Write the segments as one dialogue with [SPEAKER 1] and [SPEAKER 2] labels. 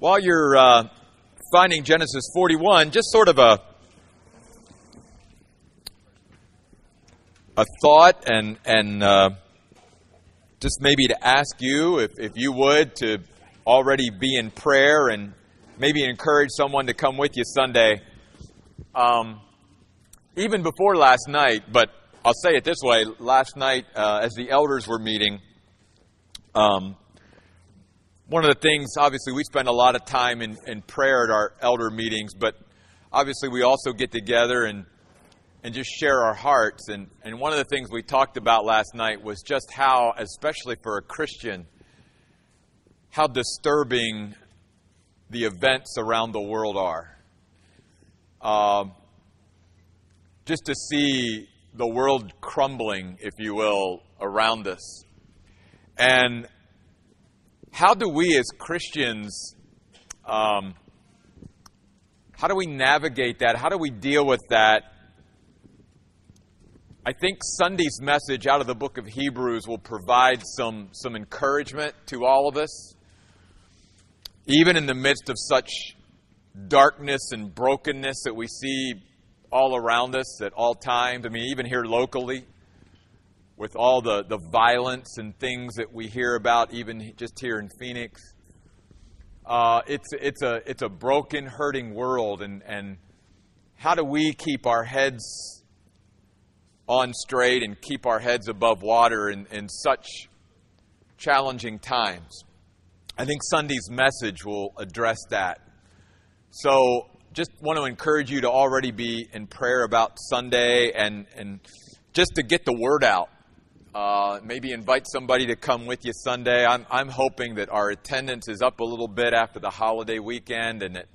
[SPEAKER 1] while you're uh, finding Genesis 41, just sort of a a thought and and uh, just maybe to ask you if, if you would to already be in prayer and maybe encourage someone to come with you Sunday. Um, even before last night, but I'll say it this way: last night, uh, as the elders were meeting. Um, one of the things, obviously, we spend a lot of time in, in prayer at our elder meetings, but obviously, we also get together and and just share our hearts. And, and one of the things we talked about last night was just how, especially for a Christian, how disturbing the events around the world are. Um, just to see the world crumbling, if you will, around us. And how do we as Christians, um, how do we navigate that? How do we deal with that? I think Sunday's message out of the book of Hebrews will provide some, some encouragement to all of us. Even in the midst of such darkness and brokenness that we see all around us at all times, I mean, even here locally, with all the, the violence and things that we hear about, even just here in Phoenix. Uh, it's, it's, a, it's a broken, hurting world, and, and how do we keep our heads on straight and keep our heads above water in, in such challenging times? I think Sunday's message will address that. So, just want to encourage you to already be in prayer about Sunday and, and just to get the word out uh, maybe invite somebody to come with you Sunday. I'm, I'm hoping that our attendance is up a little bit after the holiday weekend and that,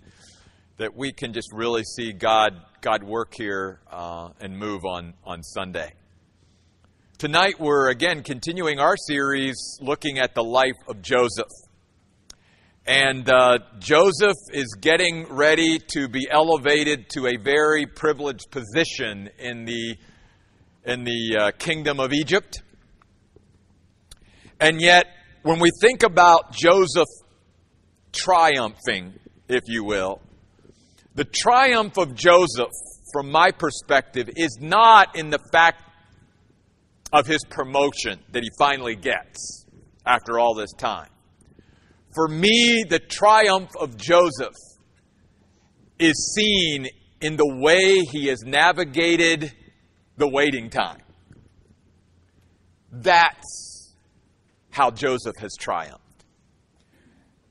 [SPEAKER 1] that we can just really see God, God work here uh, and move on, on Sunday. Tonight, we're again continuing our series looking at the life of Joseph. And uh, Joseph is getting ready to be elevated to a very privileged position in the in the uh, kingdom of Egypt. And yet, when we think about Joseph triumphing, if you will, the triumph of Joseph, from my perspective, is not in the fact of his promotion that he finally gets after all this time. For me, the triumph of Joseph is seen in the way he has navigated the waiting time. That's how Joseph has triumphed.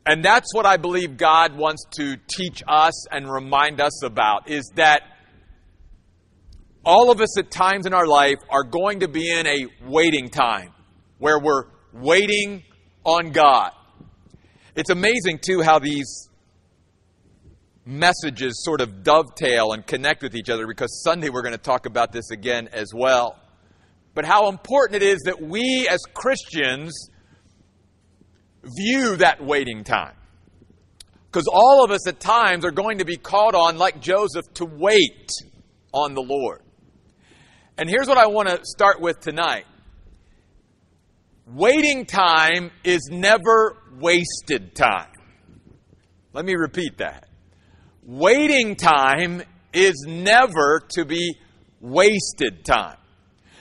[SPEAKER 1] And that's what I believe God wants to teach us and remind us about is that all of us at times in our life are going to be in a waiting time where we're waiting on God. It's amazing, too, how these messages sort of dovetail and connect with each other because Sunday we're going to talk about this again as well. But how important it is that we as Christians view that waiting time. Because all of us at times are going to be called on, like Joseph, to wait on the Lord. And here's what I want to start with tonight waiting time is never wasted time. Let me repeat that. Waiting time is never to be wasted time.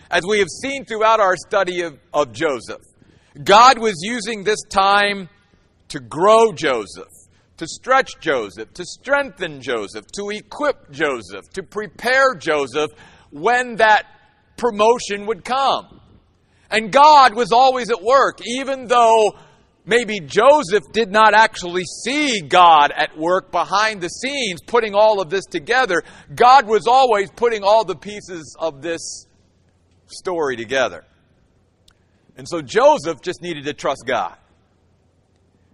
[SPEAKER 1] As we have seen throughout our study of, of Joseph, God was using this time to grow Joseph, to stretch Joseph, to strengthen Joseph, to equip Joseph, to prepare Joseph when that promotion would come. And God was always at work, even though maybe Joseph did not actually see God at work behind the scenes putting all of this together. God was always putting all the pieces of this story together. And so Joseph just needed to trust God.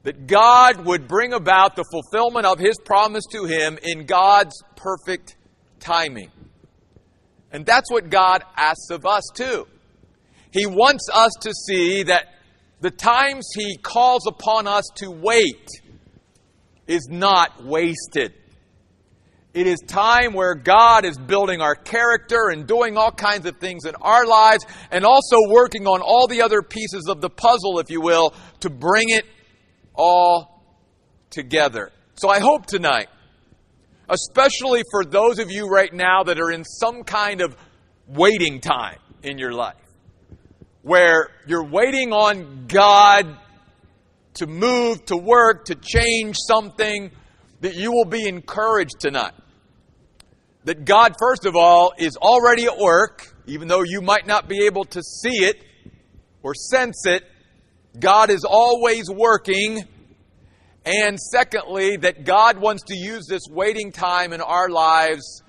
[SPEAKER 1] That God would bring about the fulfillment of his promise to him in God's perfect timing. And that's what God asks of us too. He wants us to see that the times he calls upon us to wait is not wasted. It is time where God is building our character and doing all kinds of things in our lives and also working on all the other pieces of the puzzle, if you will, to bring it all together. So I hope tonight, especially for those of you right now that are in some kind of waiting time in your life, where you're waiting on God to move, to work, to change something, that you will be encouraged tonight. That God, first of all, is already at work, even though you might not be able to see it or sense it. God is always working. And secondly, that God wants to use this waiting time in our lives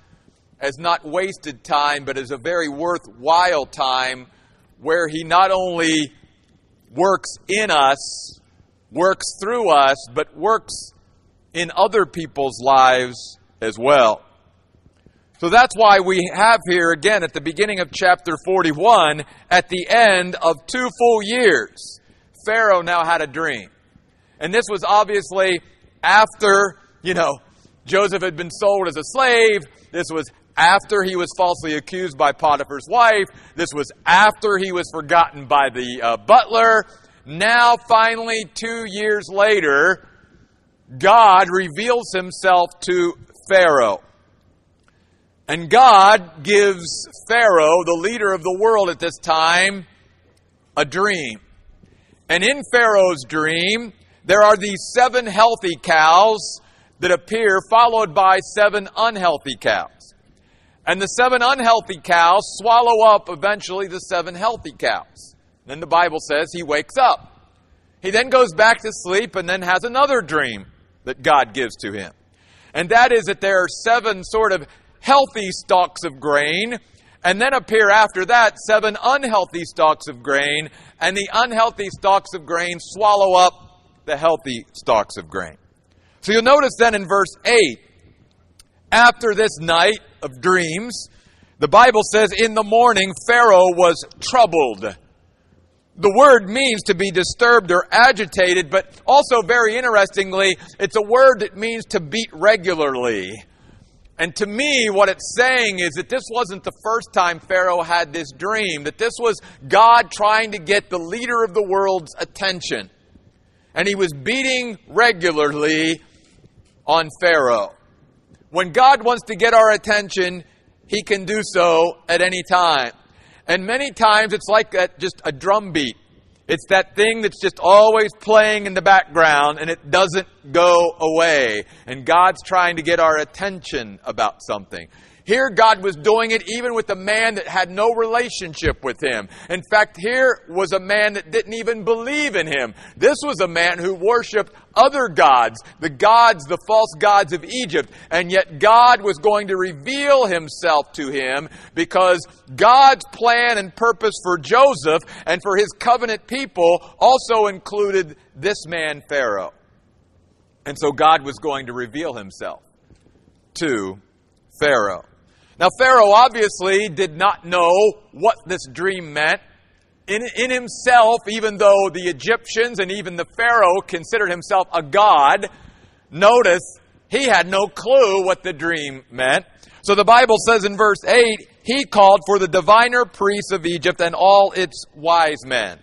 [SPEAKER 1] as not wasted time, but as a very worthwhile time where He not only works in us, works through us, but works in other people's lives as well. So that's why we have here again at the beginning of chapter 41, at the end of two full years, Pharaoh now had a dream. And this was obviously after, you know, Joseph had been sold as a slave. This was after he was falsely accused by Potiphar's wife. This was after he was forgotten by the uh, butler. Now, finally, two years later, God reveals himself to Pharaoh. And God gives Pharaoh, the leader of the world at this time, a dream. And in Pharaoh's dream, there are these seven healthy cows that appear, followed by seven unhealthy cows. And the seven unhealthy cows swallow up eventually the seven healthy cows. Then the Bible says he wakes up. He then goes back to sleep and then has another dream that God gives to him. And that is that there are seven sort of healthy stalks of grain, and then appear after that seven unhealthy stalks of grain, and the unhealthy stalks of grain swallow up the healthy stalks of grain. So you'll notice then in verse 8, after this night of dreams, the Bible says, In the morning, Pharaoh was troubled. The word means to be disturbed or agitated, but also very interestingly, it's a word that means to beat regularly. And to me, what it's saying is that this wasn't the first time Pharaoh had this dream, that this was God trying to get the leader of the world's attention and he was beating regularly on Pharaoh. When God wants to get our attention, he can do so at any time. And many times it's like that, just a drum beat. It's that thing that's just always playing in the background and it doesn't go away. And God's trying to get our attention about something. Here, God was doing it even with a man that had no relationship with him. In fact, here was a man that didn't even believe in him. This was a man who worshiped other gods, the gods, the false gods of Egypt. And yet God was going to reveal himself to him because God's plan and purpose for Joseph and for his covenant people also included this man, Pharaoh. And so God was going to reveal himself to Pharaoh. Now, Pharaoh obviously did not know what this dream meant. In, in himself, even though the Egyptians and even the Pharaoh considered himself a god, notice he had no clue what the dream meant. So the Bible says in verse 8, he called for the diviner priests of Egypt and all its wise men.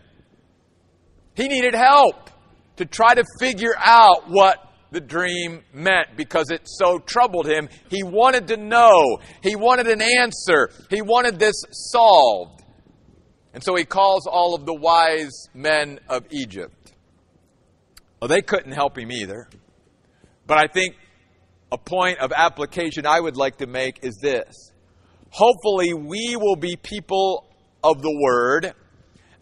[SPEAKER 1] He needed help to try to figure out what the dream meant because it so troubled him. He wanted to know. He wanted an answer. He wanted this solved. And so he calls all of the wise men of Egypt. Well, they couldn't help him either. But I think a point of application I would like to make is this. Hopefully, we will be people of the Word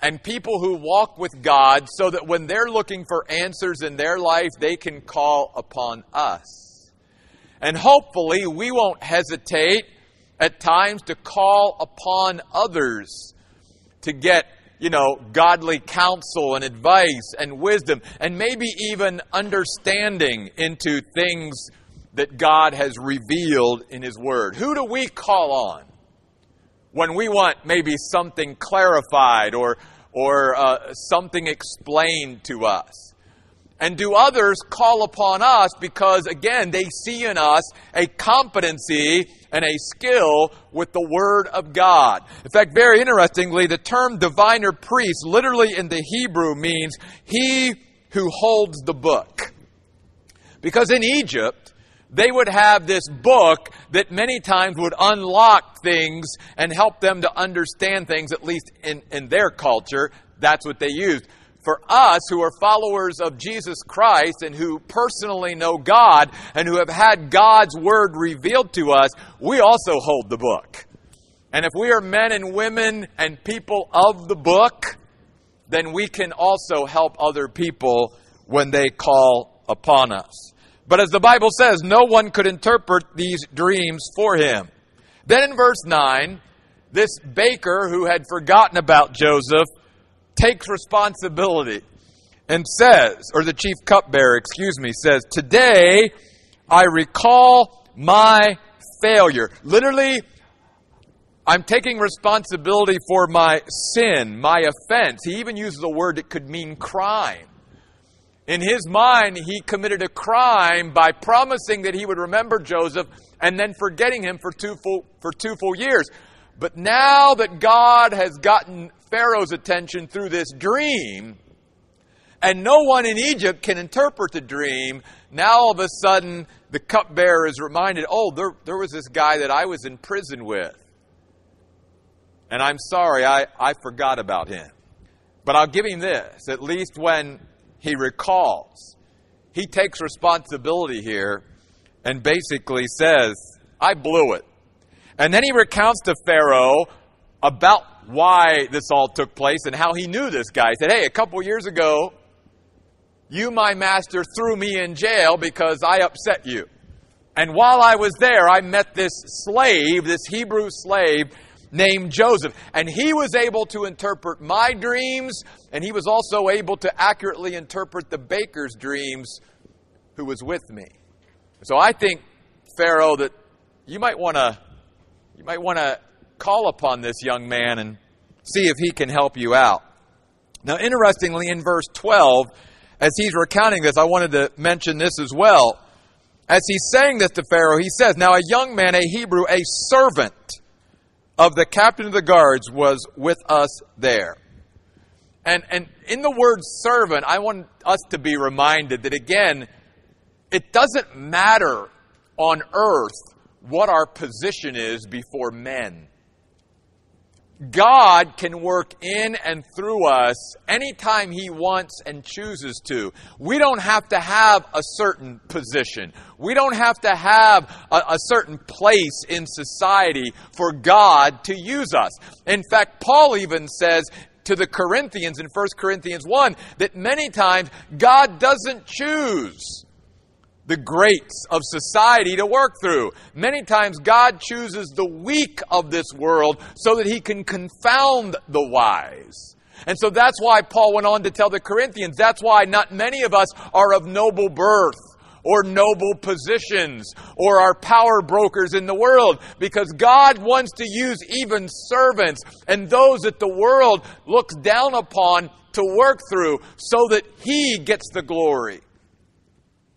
[SPEAKER 1] and people who walk with God so that when they're looking for answers in their life, they can call upon us. And hopefully, we won't hesitate at times to call upon others to get, you know, godly counsel and advice and wisdom and maybe even understanding into things that God has revealed in His Word. Who do we call on? When we want maybe something clarified or or uh, something explained to us? And do others call upon us because, again, they see in us a competency and a skill with the Word of God? In fact, very interestingly, the term diviner priest literally in the Hebrew means he who holds the book. Because in Egypt, they would have this book that many times would unlock things and help them to understand things, at least in, in their culture. That's what they used. For us who are followers of Jesus Christ and who personally know God and who have had God's Word revealed to us, we also hold the book. And if we are men and women and people of the book, then we can also help other people when they call upon us. But as the Bible says, no one could interpret these dreams for him. Then in verse 9, this baker who had forgotten about Joseph takes responsibility and says, or the chief cupbearer, excuse me, says, Today I recall my failure. Literally, I'm taking responsibility for my sin, my offense. He even uses a word that could mean crime. In his mind, he committed a crime by promising that he would remember Joseph and then forgetting him for two full, for two full years. But now that God has gotten Pharaoh's attention through this dream, and no one in Egypt can interpret the dream, now all of a sudden the cupbearer is reminded, oh, there, there was this guy that I was in prison with. And I'm sorry, I, I forgot about him. But I'll give him this. At least when he recalls. He takes responsibility here and basically says, I blew it. And then he recounts to Pharaoh about why this all took place and how he knew this guy. He said, Hey, a couple years ago, you, my master, threw me in jail because I upset you. And while I was there, I met this slave, this Hebrew slave, named Joseph. And he was able to interpret my dreams, and he was also able to accurately interpret the baker's dreams who was with me. So I think, Pharaoh, that you might want to you might want to call upon this young man and see if he can help you out. Now, interestingly, in verse 12, as he's recounting this, I wanted to mention this as well. As he's saying this to Pharaoh, he says, Now a young man, a Hebrew, a servant of the captain of the guards was with us there. And, and in the word servant, I want us to be reminded that again, it doesn't matter on earth what our position is before men. God can work in and through us anytime He wants and chooses to. We don't have to have a certain position. We don't have to have a, a, certain place in society for God to use us. In fact, Paul even says to the Corinthians in 1 Corinthians 1 that many times God doesn't choose the greats of society to work through. Many times God chooses the weak of this world so that he can confound the wise. And so that's why Paul went on to tell the Corinthians, that's why not many of us are of noble birth or noble positions or are power brokers in the world because God wants to use even servants and those that the world looks down upon to work through so that he gets the glory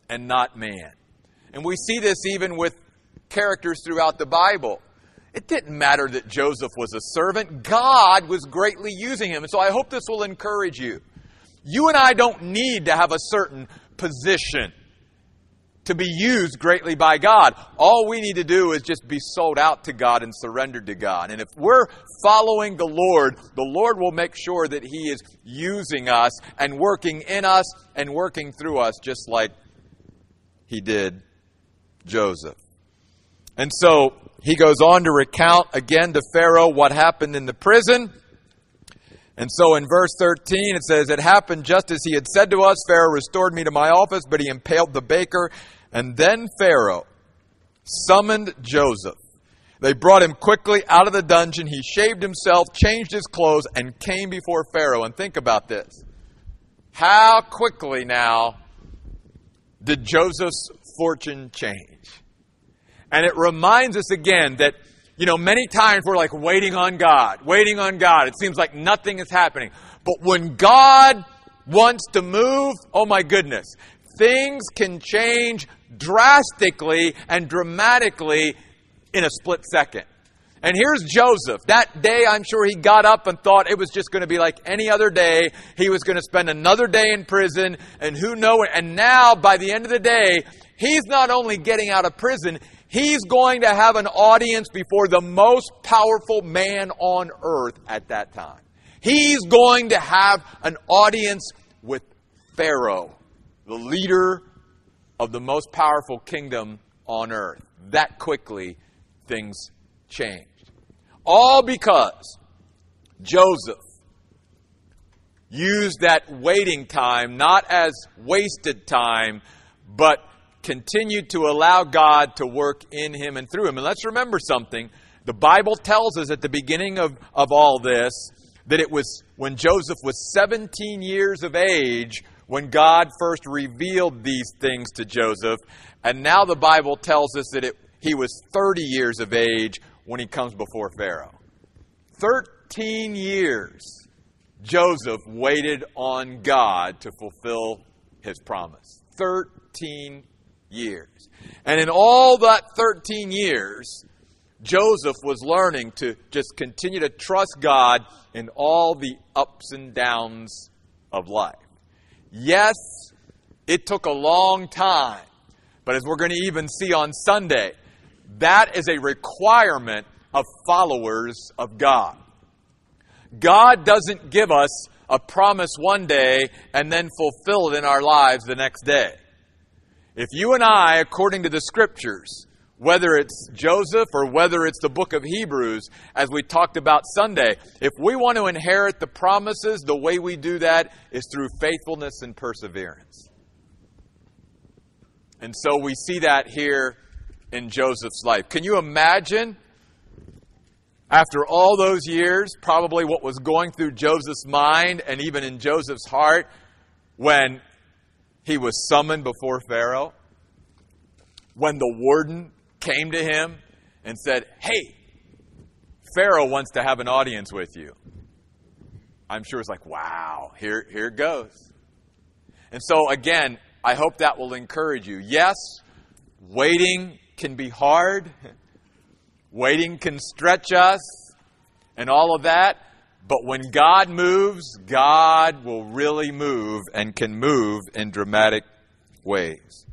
[SPEAKER 1] and not man. And we see this even with characters throughout the Bible. It didn't matter that Joseph was a servant, God was greatly using him. And so I hope this will encourage you. You and I don't need to have a certain position to be used greatly by God. All we need to do is just be sold out to God and surrendered to God. And if we're following the Lord, the Lord will make sure that He is using us and working in us and working through us just like he did Joseph. And so he goes on to recount again to Pharaoh what happened in the prison. And so in verse 13 it says, It happened just as he had said to us. Pharaoh restored me to my office, but he impaled the baker. And then Pharaoh summoned Joseph. They brought him quickly out of the dungeon. He shaved himself, changed his clothes, and came before Pharaoh. And think about this. How quickly now did Joseph's fortune change? And it reminds us again that, you know, many times we're like waiting on God, waiting on God. It seems like nothing is happening. But when God wants to move, oh my goodness, things can change drastically and dramatically in a split second. And here's Joseph. That day, I'm sure he got up and thought it was just going to be like any other day. He was going to spend another day in prison, and who knows? And now, by the end of the day, he's not only getting out of prison, he's going to have an audience before the most powerful man on earth at that time. He's going to have an audience with Pharaoh, the leader of the most powerful kingdom on earth. That quickly, things changed. All because Joseph used that waiting time not as wasted time, but continued to allow God to work in him and through him. And let's remember something. The Bible tells us at the beginning of, of all this that it was when Joseph was 17 years of age when God first revealed these things to Joseph. And now the Bible tells us that it, he was 30 years of age when he comes before Pharaoh. 13 years Joseph waited on God to fulfill his promise. 13 years. And in all that 13 years, Joseph was learning to just continue to trust God in all the ups and downs of life. Yes, it took a long time, but as we're going to even see on Sunday, that is a requirement of followers of God. God doesn't give us a promise one day and then fulfill it in our lives the next day. If you and I, according to the scriptures, whether it's Joseph or whether it's the book of Hebrews, as we talked about Sunday, if we want to inherit the promises, the way we do that is through faithfulness and perseverance. And so we see that here in Joseph's life. Can you imagine, after all those years, probably what was going through Joseph's mind and even in Joseph's heart when he was summoned before Pharaoh? When the warden came to him and said, Hey, Pharaoh wants to have an audience with you. I'm sure it's like, wow, here, here it goes. And so, again, I hope that will encourage you. Yes, waiting can be hard, waiting can stretch us, and all of that. But when God moves, God will really move and can move in dramatic ways.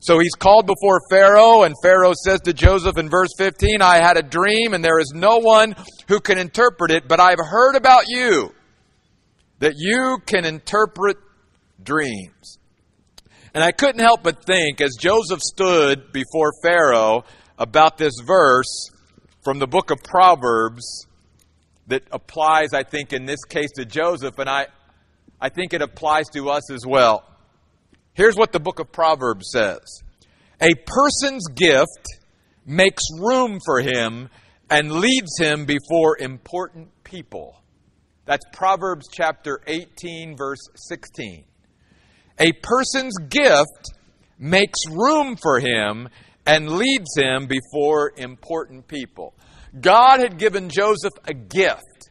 [SPEAKER 1] So he's called before Pharaoh, and Pharaoh says to Joseph in verse 15, I had a dream, and there is no one who can interpret it, but I've heard about you, that you can interpret dreams. And I couldn't help but think, as Joseph stood before Pharaoh, about this verse from the book of Proverbs that applies, I think, in this case to Joseph, and I, I think it applies to us as well. Here's what the book of Proverbs says A person's gift makes room for him and leads him before important people. That's Proverbs chapter 18, verse 16. A person's gift makes room for him and leads him before important people. God had given Joseph a gift,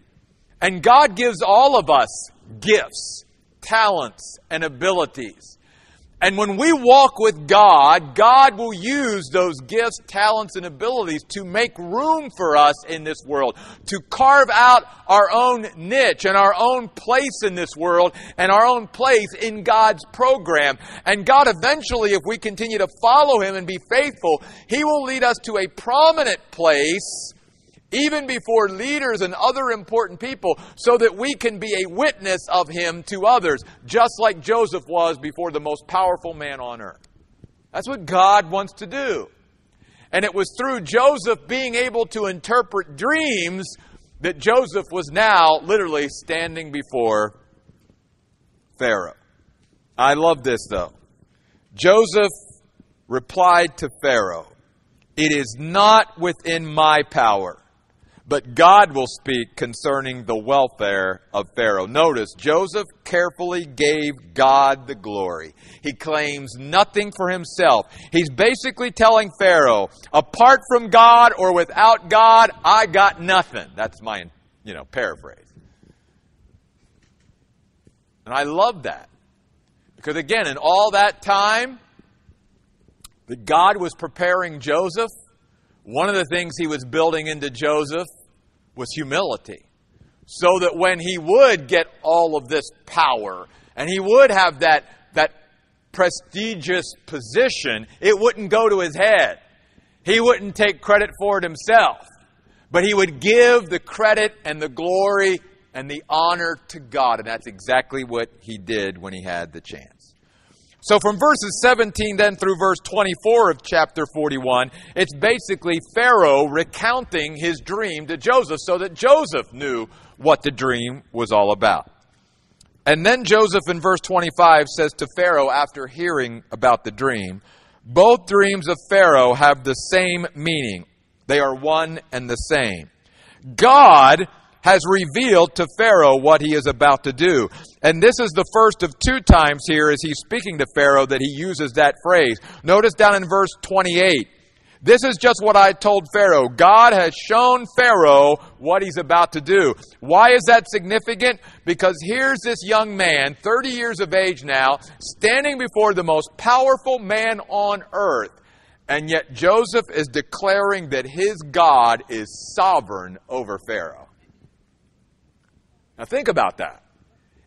[SPEAKER 1] and God gives all of us gifts, talents, and abilities. And when we walk with God, God will use those gifts, talents, and abilities to make room for us in this world, to carve out our own niche and our own place in this world and our own place in God's program. And God eventually, if we continue to follow Him and be faithful, He will lead us to a prominent place even before leaders and other important people, so that we can be a witness of him to others, just like Joseph was before the most powerful man on earth. That's what God wants to do. And it was through Joseph being able to interpret dreams that Joseph was now literally standing before Pharaoh. I love this though. Joseph replied to Pharaoh, It is not within my power but God will speak concerning the welfare of Pharaoh. Notice, Joseph carefully gave God the glory. He claims nothing for himself. He's basically telling Pharaoh, apart from God or without God, I got nothing. That's my, you know, paraphrase. And I love that. Because again, in all that time that God was preparing Joseph, One of the things he was building into Joseph was humility. So that when he would get all of this power and he would have that, that prestigious position, it wouldn't go to his head. He wouldn't take credit for it himself, but he would give the credit and the glory and the honor to God. And that's exactly what he did when he had the chance. So from verses 17 then through verse 24 of chapter 41, it's basically Pharaoh recounting his dream to Joseph so that Joseph knew what the dream was all about. And then Joseph in verse 25 says to Pharaoh after hearing about the dream, both dreams of Pharaoh have the same meaning. They are one and the same. God has revealed to Pharaoh what he is about to do. And this is the first of two times here as he's speaking to Pharaoh that he uses that phrase. Notice down in verse 28. This is just what I told Pharaoh. God has shown Pharaoh what he's about to do. Why is that significant? Because here's this young man, 30 years of age now, standing before the most powerful man on earth. And yet Joseph is declaring that his God is sovereign over Pharaoh. Now think about that.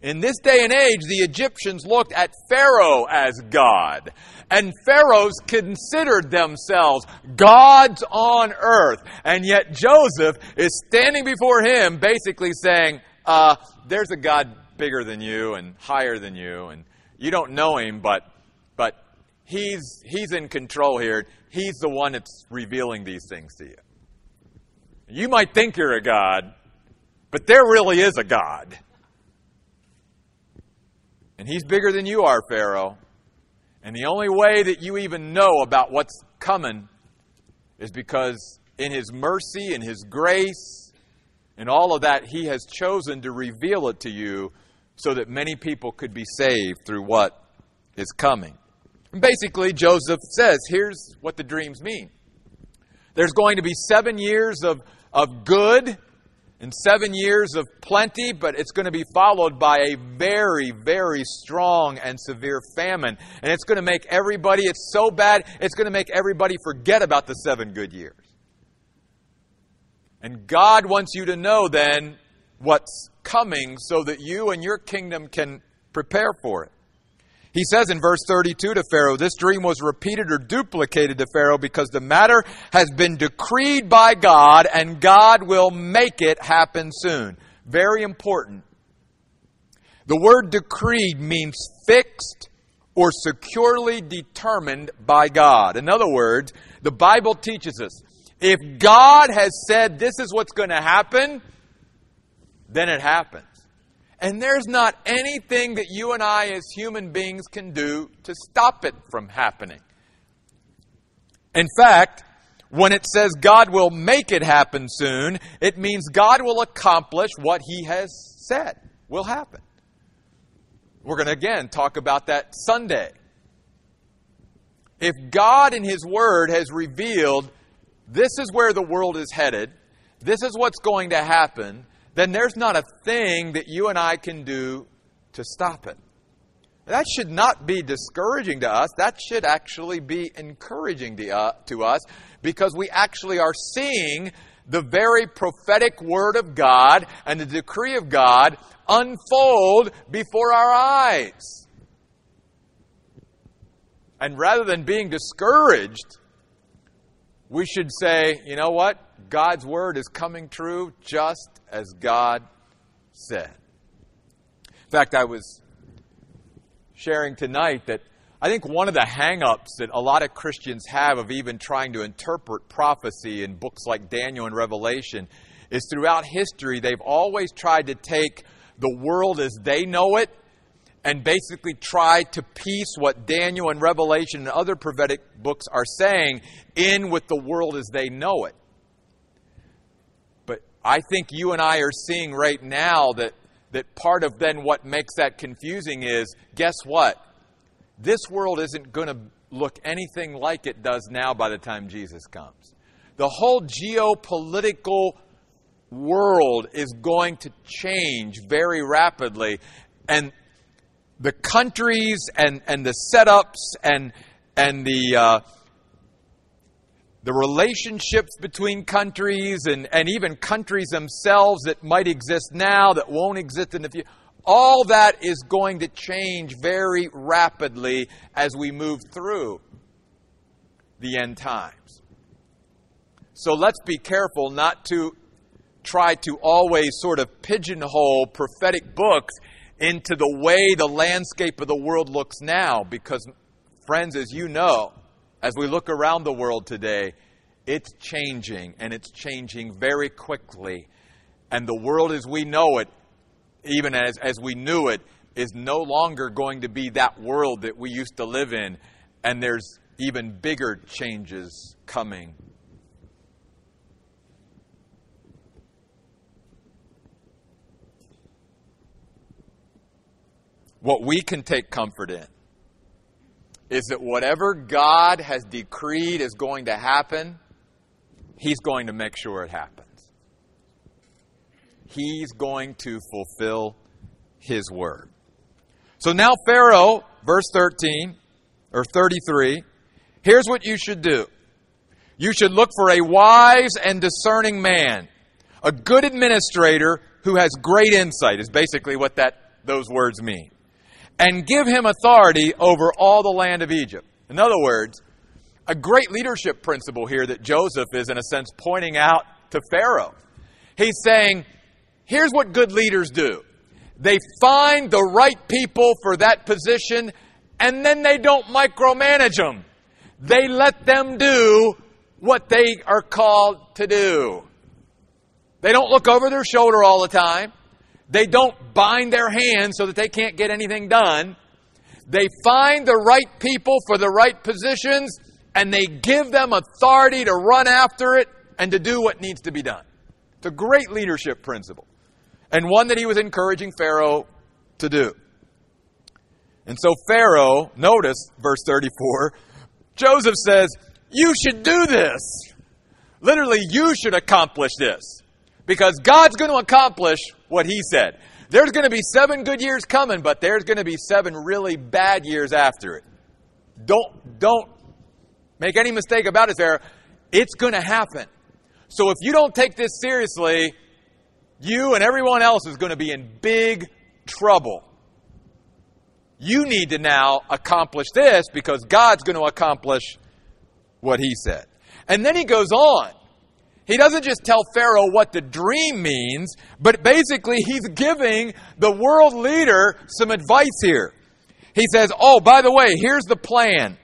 [SPEAKER 1] In this day and age, the Egyptians looked at Pharaoh as God. And pharaohs considered themselves gods on earth. And yet Joseph is standing before him basically saying, uh, there's a God bigger than you and higher than you. And you don't know him, but, but he's, he's in control here. He's the one that's revealing these things to you. You might think you're a God, but there really is a God. And he's bigger than you are, Pharaoh. And the only way that you even know about what's coming is because in his mercy and his grace and all of that, he has chosen to reveal it to you so that many people could be saved through what is coming. And basically, Joseph says, here's what the dreams mean. There's going to be seven years of, of good and seven years of plenty, but it's going to be followed by a very, very strong and severe famine. And it's going to make everybody, it's so bad, it's going to make everybody forget about the seven good years. And God wants you to know then what's coming so that you and your kingdom can prepare for it. He says in verse 32 to Pharaoh, This dream was repeated or duplicated to Pharaoh because the matter has been decreed by God and God will make it happen soon. Very important. The word decreed means fixed or securely determined by God. In other words, the Bible teaches us if God has said this is what's going to happen, then it happens. And there's not anything that you and I as human beings can do to stop it from happening. In fact, when it says God will make it happen soon, it means God will accomplish what He has said will happen. We're going to again talk about that Sunday. If God in His Word has revealed this is where the world is headed, this is what's going to happen, then there's not a thing that you and I can do to stop it. That should not be discouraging to us. That should actually be encouraging to, uh, to us because we actually are seeing the very prophetic word of God and the decree of God unfold before our eyes. And rather than being discouraged, we should say, you know what? God's word is coming true just as God said. In fact, I was sharing tonight that I think one of the hang-ups that a lot of Christians have of even trying to interpret prophecy in books like Daniel and Revelation is throughout history they've always tried to take the world as they know it and basically try to piece what Daniel and Revelation and other prophetic books are saying in with the world as they know it. I think you and I are seeing right now that, that part of then what makes that confusing is guess what? This world isn't going to look anything like it does now by the time Jesus comes. The whole geopolitical world is going to change very rapidly. And the countries and, and the setups and, and the, uh, the relationships between countries and, and even countries themselves that might exist now that won't exist in the future. All that is going to change very rapidly as we move through the end times. So let's be careful not to try to always sort of pigeonhole prophetic books into the way the landscape of the world looks now, because, friends, as you know, as we look around the world today, it's changing and it's changing very quickly. And the world as we know it, even as, as we knew it, is no longer going to be that world that we used to live in. And there's even bigger changes coming. What we can take comfort in is that whatever God has decreed is going to happen, He's going to make sure it happens. He's going to fulfill His word. So now, Pharaoh, verse 13 or 33, here's what you should do. You should look for a wise and discerning man, a good administrator who has great insight, is basically what that, those words mean and give him authority over all the land of Egypt. In other words, a great leadership principle here that Joseph is, in a sense, pointing out to Pharaoh. He's saying, here's what good leaders do they find the right people for that position, and then they don't micromanage them. They let them do what they are called to do. They don't look over their shoulder all the time. They don't bind their hands so that they can't get anything done. They find the right people for the right positions and they give them authority to run after it and to do what needs to be done. It's a great leadership principle and one that he was encouraging Pharaoh to do. And so Pharaoh, notice verse 34, Joseph says, You should do this. Literally, you should accomplish this. Because God's going to accomplish what he said. There's going to be seven good years coming, but there's going to be seven really bad years after it. Don't, don't make any mistake about it there. It's going to happen. So if you don't take this seriously, you and everyone else is going to be in big trouble. You need to now accomplish this because God's going to accomplish what he said. And then he goes on he doesn't just tell Pharaoh what the dream means, but basically he's giving the world leader some advice here. He says, Oh, by the way, here's the plan.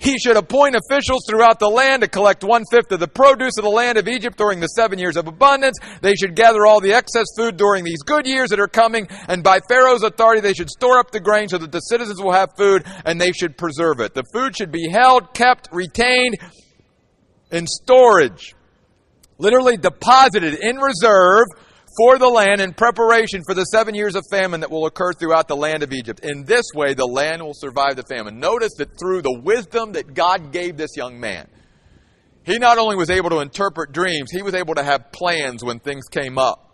[SPEAKER 1] He should appoint officials throughout the land to collect one fifth of the produce of the land of Egypt during the seven years of abundance. They should gather all the excess food during these good years that are coming, and by Pharaoh's authority, they should store up the grain so that the citizens will have food and they should preserve it. The food should be held, kept, retained in storage literally deposited in reserve for the land in preparation for the seven years of famine that will occur throughout the land of Egypt. In this way, the land will survive the famine. Notice that through the wisdom that God gave this young man, he not only was able to interpret dreams, he was able to have plans when things came up.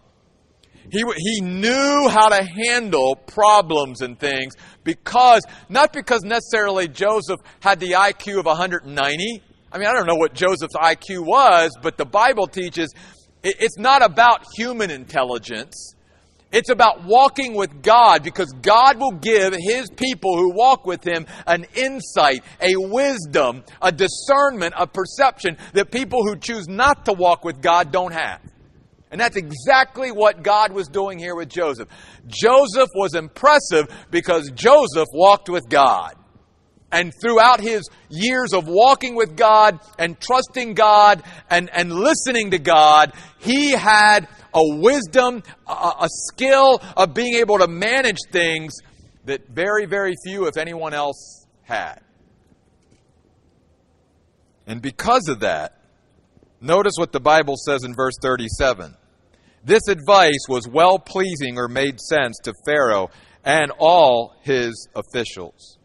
[SPEAKER 1] He, he knew how to handle problems and things because, not because necessarily Joseph had the IQ of 190, I mean, I don't know what Joseph's IQ was, but the Bible teaches it's not about human intelligence. It's about walking with God because God will give His people who walk with Him an insight, a wisdom, a discernment, a perception that people who choose not to walk with God don't have. And that's exactly what God was doing here with Joseph. Joseph was impressive because Joseph walked with God. And throughout his years of walking with God and trusting God and, and listening to God, he had a wisdom, a, a skill of being able to manage things that very, very few, if anyone else, had. And because of that, notice what the Bible says in verse 37. This advice was well pleasing or made sense to Pharaoh and all his officials.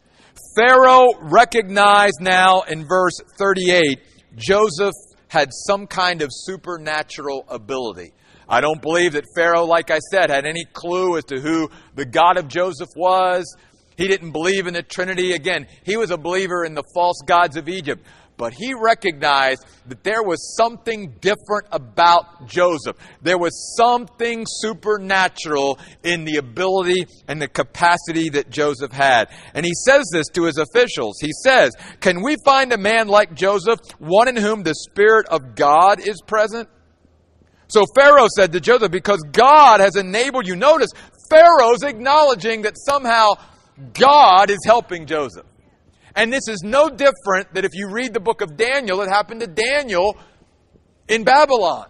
[SPEAKER 1] Pharaoh recognized now in verse 38 Joseph had some kind of supernatural ability. I don't believe that Pharaoh, like I said, had any clue as to who the God of Joseph was. He didn't believe in the Trinity. Again, he was a believer in the false gods of Egypt. But he recognized that there was something different about Joseph. There was something supernatural in the ability and the capacity that Joseph had. And he says this to his officials. He says, Can we find a man like Joseph, one in whom the Spirit of God is present? So Pharaoh said to Joseph, Because God has enabled you. Notice, Pharaoh's acknowledging that somehow God is helping Joseph. And this is no different that if you read the book of Daniel, it happened to Daniel in Babylon.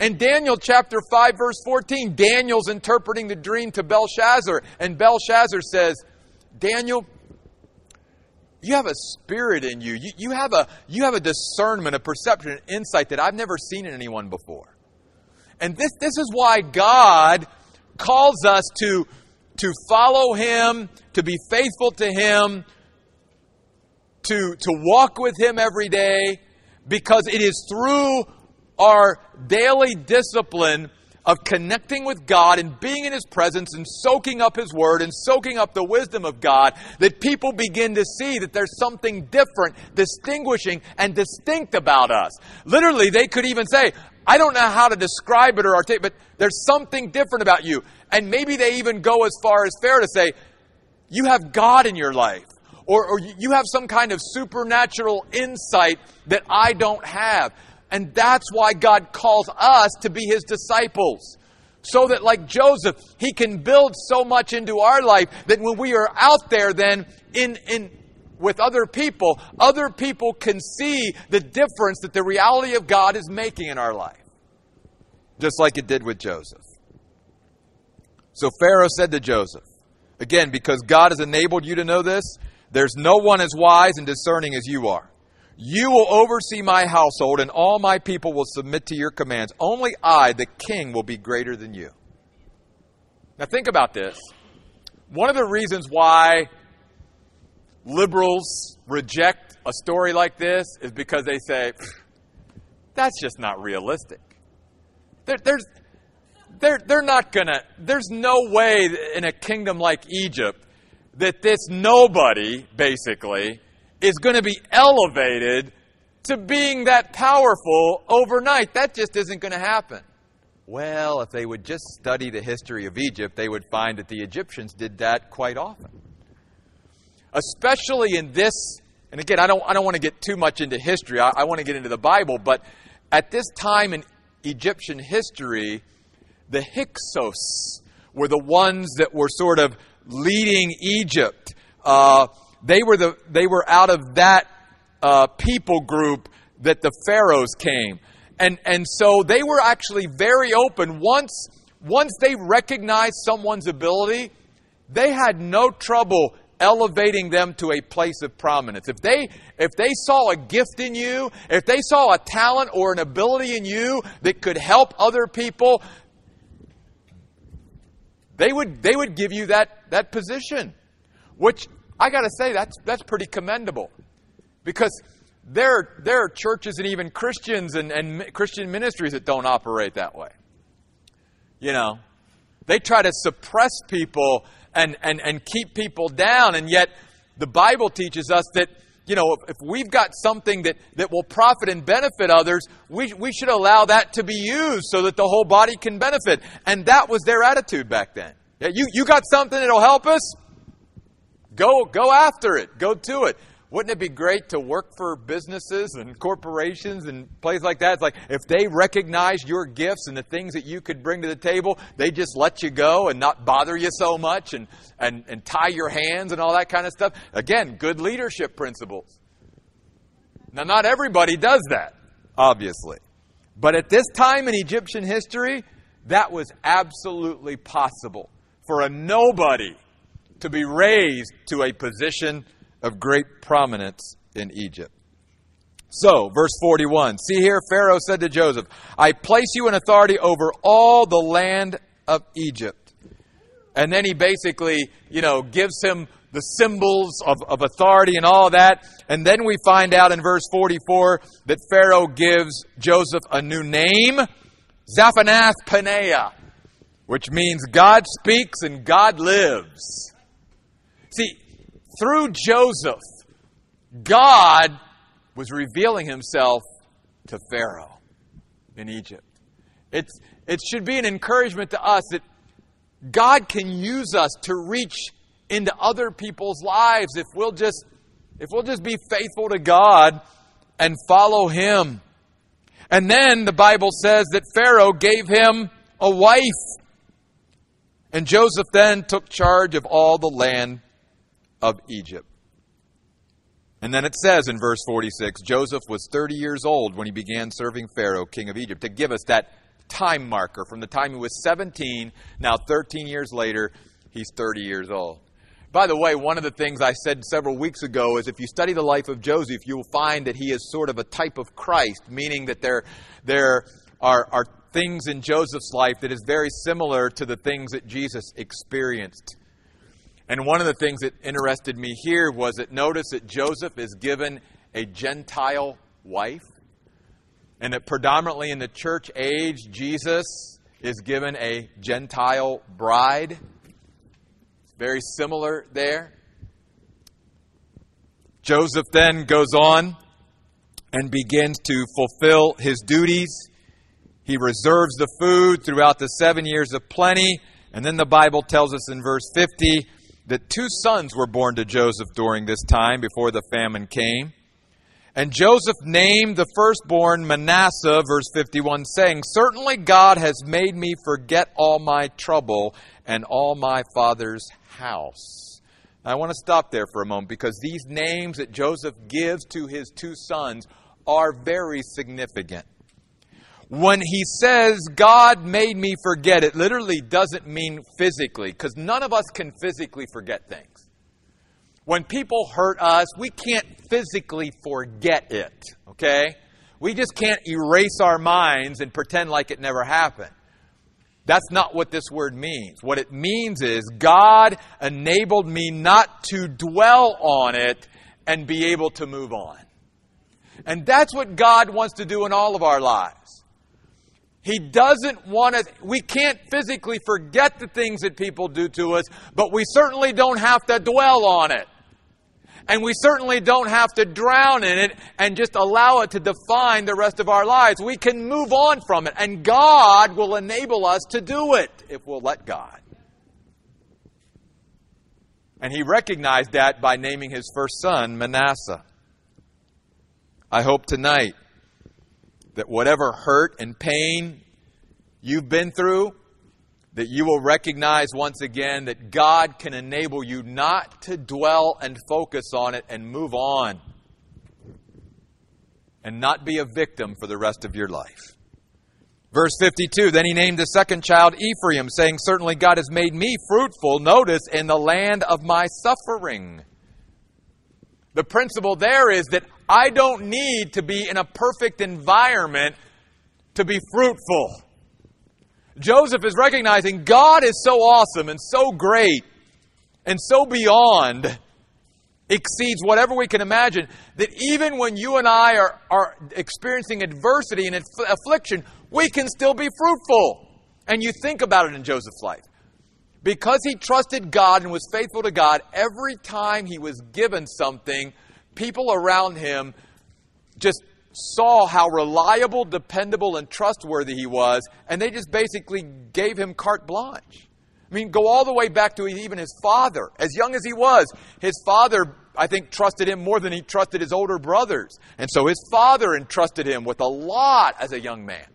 [SPEAKER 1] In Daniel chapter 5, verse 14, Daniel's interpreting the dream to Belshazzar, and Belshazzar says, Daniel, you have a spirit in you. you. You, have a, you have a discernment, a perception, an insight that I've never seen in anyone before. And this, this is why God calls us to, to follow Him, to be faithful to Him, to, to walk with Him every day because it is through our daily discipline of connecting with God and being in His presence and soaking up His Word and soaking up the wisdom of God that people begin to see that there's something different, distinguishing, and distinct about us. Literally, they could even say, I don't know how to describe it or articulate, but there's something different about you. And maybe they even go as far as fair to say, you have God in your life or, or you have some kind of supernatural insight that I don't have. And that's why God calls us to be his disciples. So that, like Joseph, he can build so much into our life that when we are out there, then in, in, with other people, other people can see the difference that the reality of God is making in our life. Just like it did with Joseph. So Pharaoh said to Joseph, again, because God has enabled you to know this, there's no one as wise and discerning as you are. You will oversee my household, and all my people will submit to your commands. Only I, the king, will be greater than you. Now, think about this. One of the reasons why liberals reject a story like this is because they say, that's just not realistic. There, there's, they're, they're not going to, there's no way in a kingdom like Egypt that this nobody, basically, is going to be elevated to being that powerful overnight. That just isn't going to happen. Well, if they would just study the history of Egypt, they would find that the Egyptians did that quite often. Especially in this, and again, I don't, I don't want to get too much into history, I, I want to get into the Bible, but at this time in Egyptian history, the Hyksos were the ones that were sort of leading Egypt. Uh, they were the they were out of that uh, people group that the pharaohs came, and and so they were actually very open. Once once they recognized someone's ability, they had no trouble elevating them to a place of prominence. If they if they saw a gift in you, if they saw a talent or an ability in you that could help other people, they would, they would give you that, that position, which I got to say, that's, that's pretty commendable. Because there, there are churches and even Christians and, and Christian ministries that don't operate that way. You know, they try to suppress people and, and, and keep people down, and yet the Bible teaches us that you know, if we've got something that, that will profit and benefit others, we, we should allow that to be used so that the whole body can benefit. And that was their attitude back then. Yeah, you, you got something that'll help us? Go, go after it. Go to it. Wouldn't it be great to work for businesses and corporations and places like that? It's like if they recognize your gifts and the things that you could bring to the table, they just let you go and not bother you so much and, and, and tie your hands and all that kind of stuff. Again, good leadership principles. Now, not everybody does that, obviously. But at this time in Egyptian history, that was absolutely possible for a nobody to be raised to a position of great prominence in Egypt. So, verse 41 See here, Pharaoh said to Joseph, I place you in authority over all the land of Egypt. And then he basically, you know, gives him the symbols of, of authority and all that. And then we find out in verse 44 that Pharaoh gives Joseph a new name, Zaphenath Paneah, which means God speaks and God lives. See, through Joseph, God was revealing himself to Pharaoh in Egypt. It's, it should be an encouragement to us that God can use us to reach into other people's lives if we'll just if we'll just be faithful to God and follow him. And then the Bible says that Pharaoh gave him a wife. And Joseph then took charge of all the land of Egypt. And then it says in verse 46 Joseph was 30 years old when he began serving Pharaoh, king of Egypt, to give us that time marker from the time he was 17, now 13 years later, he's 30 years old. By the way, one of the things I said several weeks ago is if you study the life of Joseph, you will find that he is sort of a type of Christ, meaning that there, there are, are things in Joseph's life that is very similar to the things that Jesus experienced. And one of the things that interested me here was that notice that Joseph is given a Gentile wife, and that predominantly in the church age, Jesus is given a Gentile bride. It's very similar there. Joseph then goes on and begins to fulfill his duties. He reserves the food throughout the seven years of plenty. And then the Bible tells us in verse 50 that two sons were born to Joseph during this time before the famine came. And Joseph named the firstborn Manasseh, verse 51, saying, Certainly God has made me forget all my trouble and all my father's house. I want to stop there for a moment because these names that Joseph gives to his two sons are very significant. When he says, God made me forget, it literally doesn't mean physically because none of us can physically forget things. When people hurt us, we can't physically forget it, okay? We just can't erase our minds and pretend like it never happened. That's not what this word means. What it means is God enabled me not to dwell on it and be able to move on. And that's what God wants to do in all of our lives. He doesn't want us, we can't physically forget the things that people do to us, but we certainly don't have to dwell on it. And we certainly don't have to drown in it and just allow it to define the rest of our lives. We can move on from it, and God will enable us to do it if we'll let God. And he recognized that by naming his first son Manasseh. I hope tonight that whatever hurt and pain you've been through, that you will recognize once again that God can enable you not to dwell and focus on it and move on and not be a victim for the rest of your life. Verse 52 Then he named the second child Ephraim, saying, Certainly God has made me fruitful, notice, in the land of my suffering. The principle there is that I don't need to be in a perfect environment to be fruitful. Joseph is recognizing God is so awesome and so great and so beyond, exceeds whatever we can imagine, that even when you and I are, are experiencing adversity and affliction, we can still be fruitful. And you think about it in Joseph's life. Because he trusted God and was faithful to God, every time he was given something, people around him just saw how reliable, dependable, and trustworthy he was, and they just basically gave him carte blanche. I mean, go all the way back to even his father. As young as he was, his father, I think, trusted him more than he trusted his older brothers. And so his father entrusted him with a lot as a young man.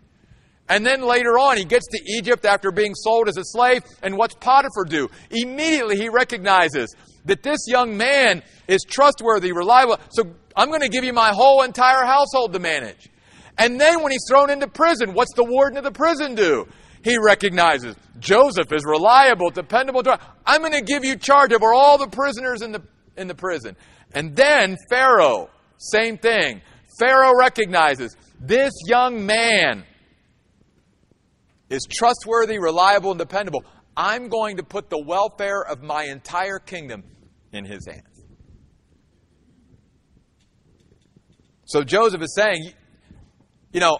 [SPEAKER 1] And then later on, he gets to Egypt after being sold as a slave, and what's Potiphar do? Immediately he recognizes that this young man is trustworthy, reliable. So I'm going to give you my whole entire household to manage. And then when he's thrown into prison, what's the warden of the prison do? He recognizes Joseph is reliable, dependable. I'm going to give you charge over all the prisoners in the, in the prison. And then Pharaoh, same thing. Pharaoh recognizes this young man is trustworthy, reliable, and dependable. I'm going to put the welfare of my entire kingdom in his hands. So Joseph is saying, you know,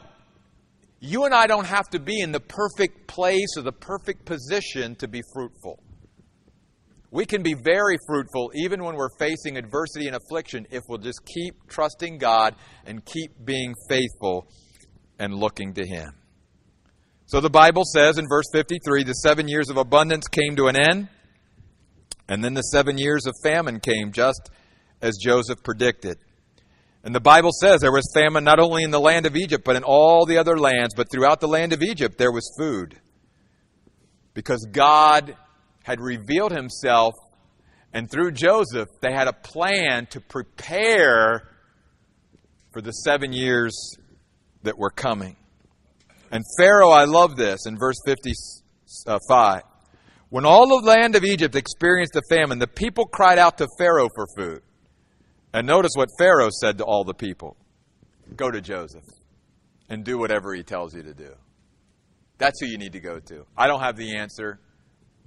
[SPEAKER 1] you and I don't have to be in the perfect place or the perfect position to be fruitful. We can be very fruitful even when we're facing adversity and affliction if we'll just keep trusting God and keep being faithful and looking to Him. So the Bible says in verse 53 the seven years of abundance came to an end, and then the seven years of famine came, just as Joseph predicted. And the Bible says there was famine not only in the land of Egypt, but in all the other lands. But throughout the land of Egypt, there was food. Because God had revealed himself, and through Joseph, they had a plan to prepare for the seven years that were coming. And Pharaoh, I love this in verse 55. Uh, When all the land of Egypt experienced a famine, the people cried out to Pharaoh for food. And notice what Pharaoh said to all the people Go to Joseph and do whatever he tells you to do. That's who you need to go to. I don't have the answer.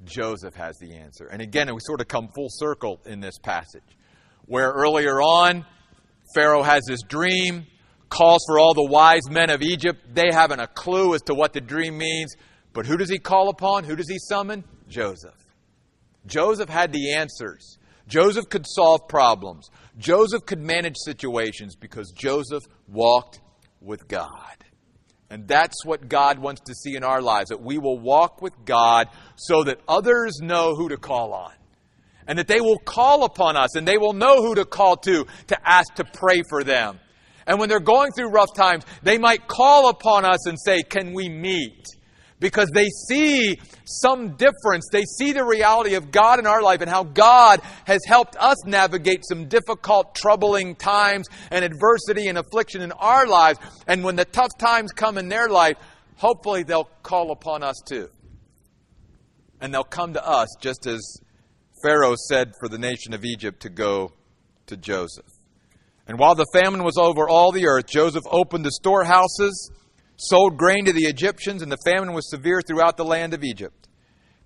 [SPEAKER 1] Joseph has the answer. And again, we sort of come full circle in this passage, where earlier on, Pharaoh has this dream, calls for all the wise men of Egypt. They haven't a clue as to what the dream means. But who does he call upon? Who does he summon? Joseph. Joseph had the answers. Joseph could solve problems. Joseph could manage situations because Joseph walked with God. And that's what God wants to see in our lives that we will walk with God so that others know who to call on. And that they will call upon us and they will know who to call to to ask to pray for them. And when they're going through rough times, they might call upon us and say, Can we meet? Because they see some difference. They see the reality of God in our life and how God has helped us navigate some difficult, troubling times and adversity and affliction in our lives. And when the tough times come in their life, hopefully they'll call upon us too. And they'll come to us just as Pharaoh said for the nation of Egypt to go to Joseph. And while the famine was over all the earth, Joseph opened the storehouses sold grain to the Egyptians, and the famine was severe throughout the land of Egypt.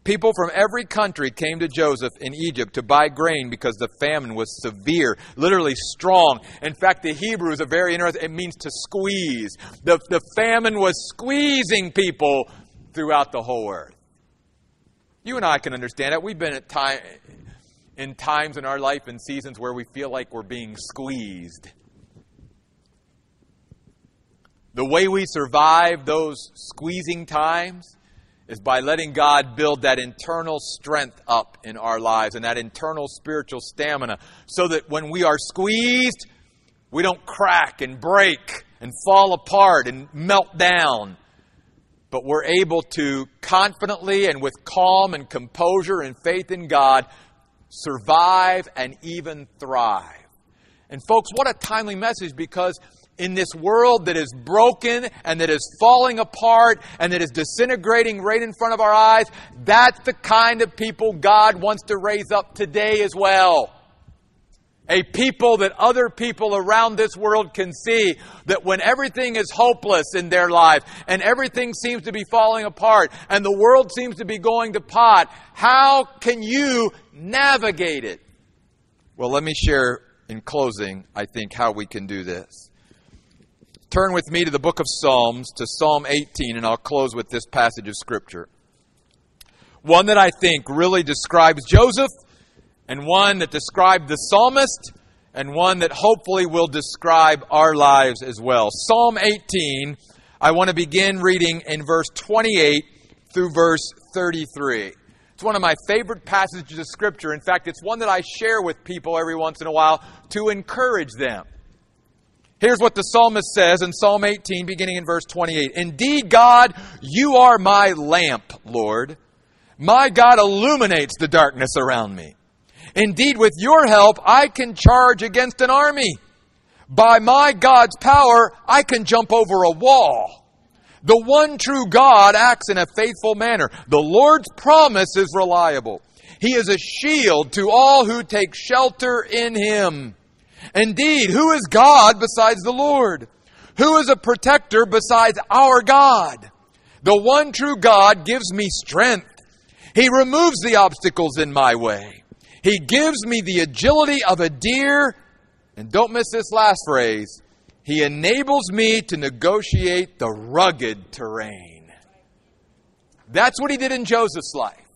[SPEAKER 1] People from every country came to Joseph in Egypt to buy grain because the famine was severe, literally strong. In fact, the Hebrew is a very interesting, it means to squeeze. The, the famine was squeezing people throughout the whole earth. You and I can understand it. We've been at time, in times in our life and seasons where we feel like we're being squeezed. The way we survive those squeezing times is by letting God build that internal strength up in our lives and that internal spiritual stamina so that when we are squeezed, we don't crack and break and fall apart and melt down. But we're able to confidently and with calm and composure and faith in God survive and even thrive. And folks, what a timely message because in this world that is broken and that is falling apart and that is disintegrating right in front of our eyes, that's the kind of people God wants to raise up today as well. A people that other people around this world can see that when everything is hopeless in their life and everything seems to be falling apart and the world seems to be going to pot, how can you navigate it? Well, let me share in closing, I think, how we can do this. Turn with me to the book of Psalms, to Psalm 18, and I'll close with this passage of Scripture. One that I think really describes Joseph, and one that described the psalmist, and one that hopefully will describe our lives as well. Psalm 18, I want to begin reading in verse 28 through verse 33. It's one of my favorite passages of Scripture. In fact, it's one that I share with people every once in a while to encourage them. Here's what the psalmist says in Psalm 18, beginning in verse 28. Indeed, God, you are my lamp, Lord. My God illuminates the darkness around me. Indeed, with your help, I can charge against an army. By my God's power, I can jump over a wall. The one true God acts in a faithful manner. The Lord's promise is reliable. He is a shield to all who take shelter in him. Indeed, who is God besides the Lord? Who is a protector besides our God? The one true God gives me strength. He removes the obstacles in my way. He gives me the agility of a deer. And don't miss this last phrase. He enables me to negotiate the rugged terrain. That's what he did in Joseph's life.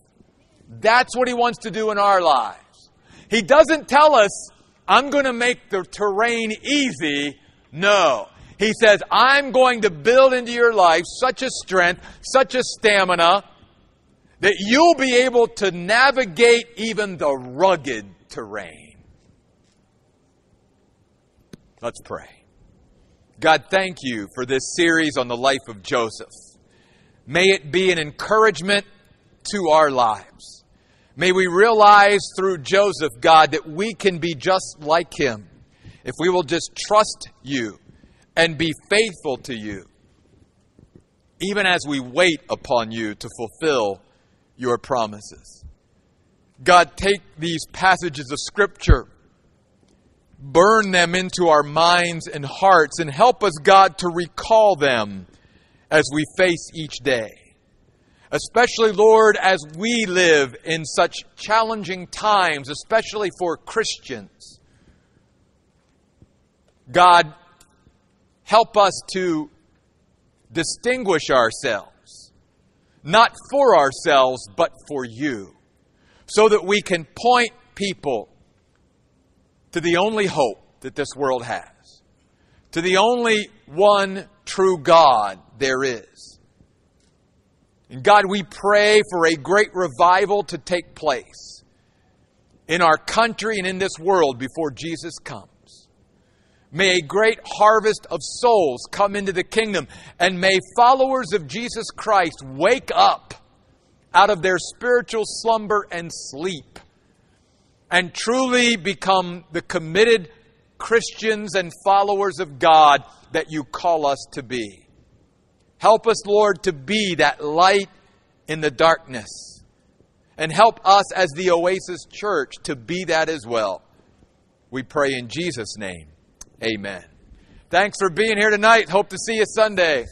[SPEAKER 1] That's what He wants to do in our lives. He doesn't tell us, I'm going to make the terrain easy. No. He says, I'm going to build into your life such a strength, such a stamina, that you'll be able to navigate even the rugged terrain. Let's pray. God, thank you for this series on the life of Joseph. May it be an encouragement to our lives. May we realize through Joseph, God, that we can be just like him if we will just trust you and be faithful to you, even as we wait upon you to fulfill your promises. God, take these passages of Scripture, burn them into our minds and hearts, and help us, God, to recall them as we face each day. Especially, Lord, as we live in such challenging times, especially for Christians. God, help us to distinguish ourselves, not for ourselves, but for you, so that we can point people to the only hope that this world has, to the only one true God there is. And God, we pray for a great revival to take place in our country and in this world before Jesus comes. May a great harvest of souls come into the kingdom, and may followers of Jesus Christ wake up out of their spiritual slumber and sleep and truly become the committed Christians and followers of God that you call us to be. Help us, Lord, to be that light in the darkness. And help us as the Oasis Church to be that as well. We pray in Jesus' name. Amen. Thanks for being here tonight. Hope to see you Sunday.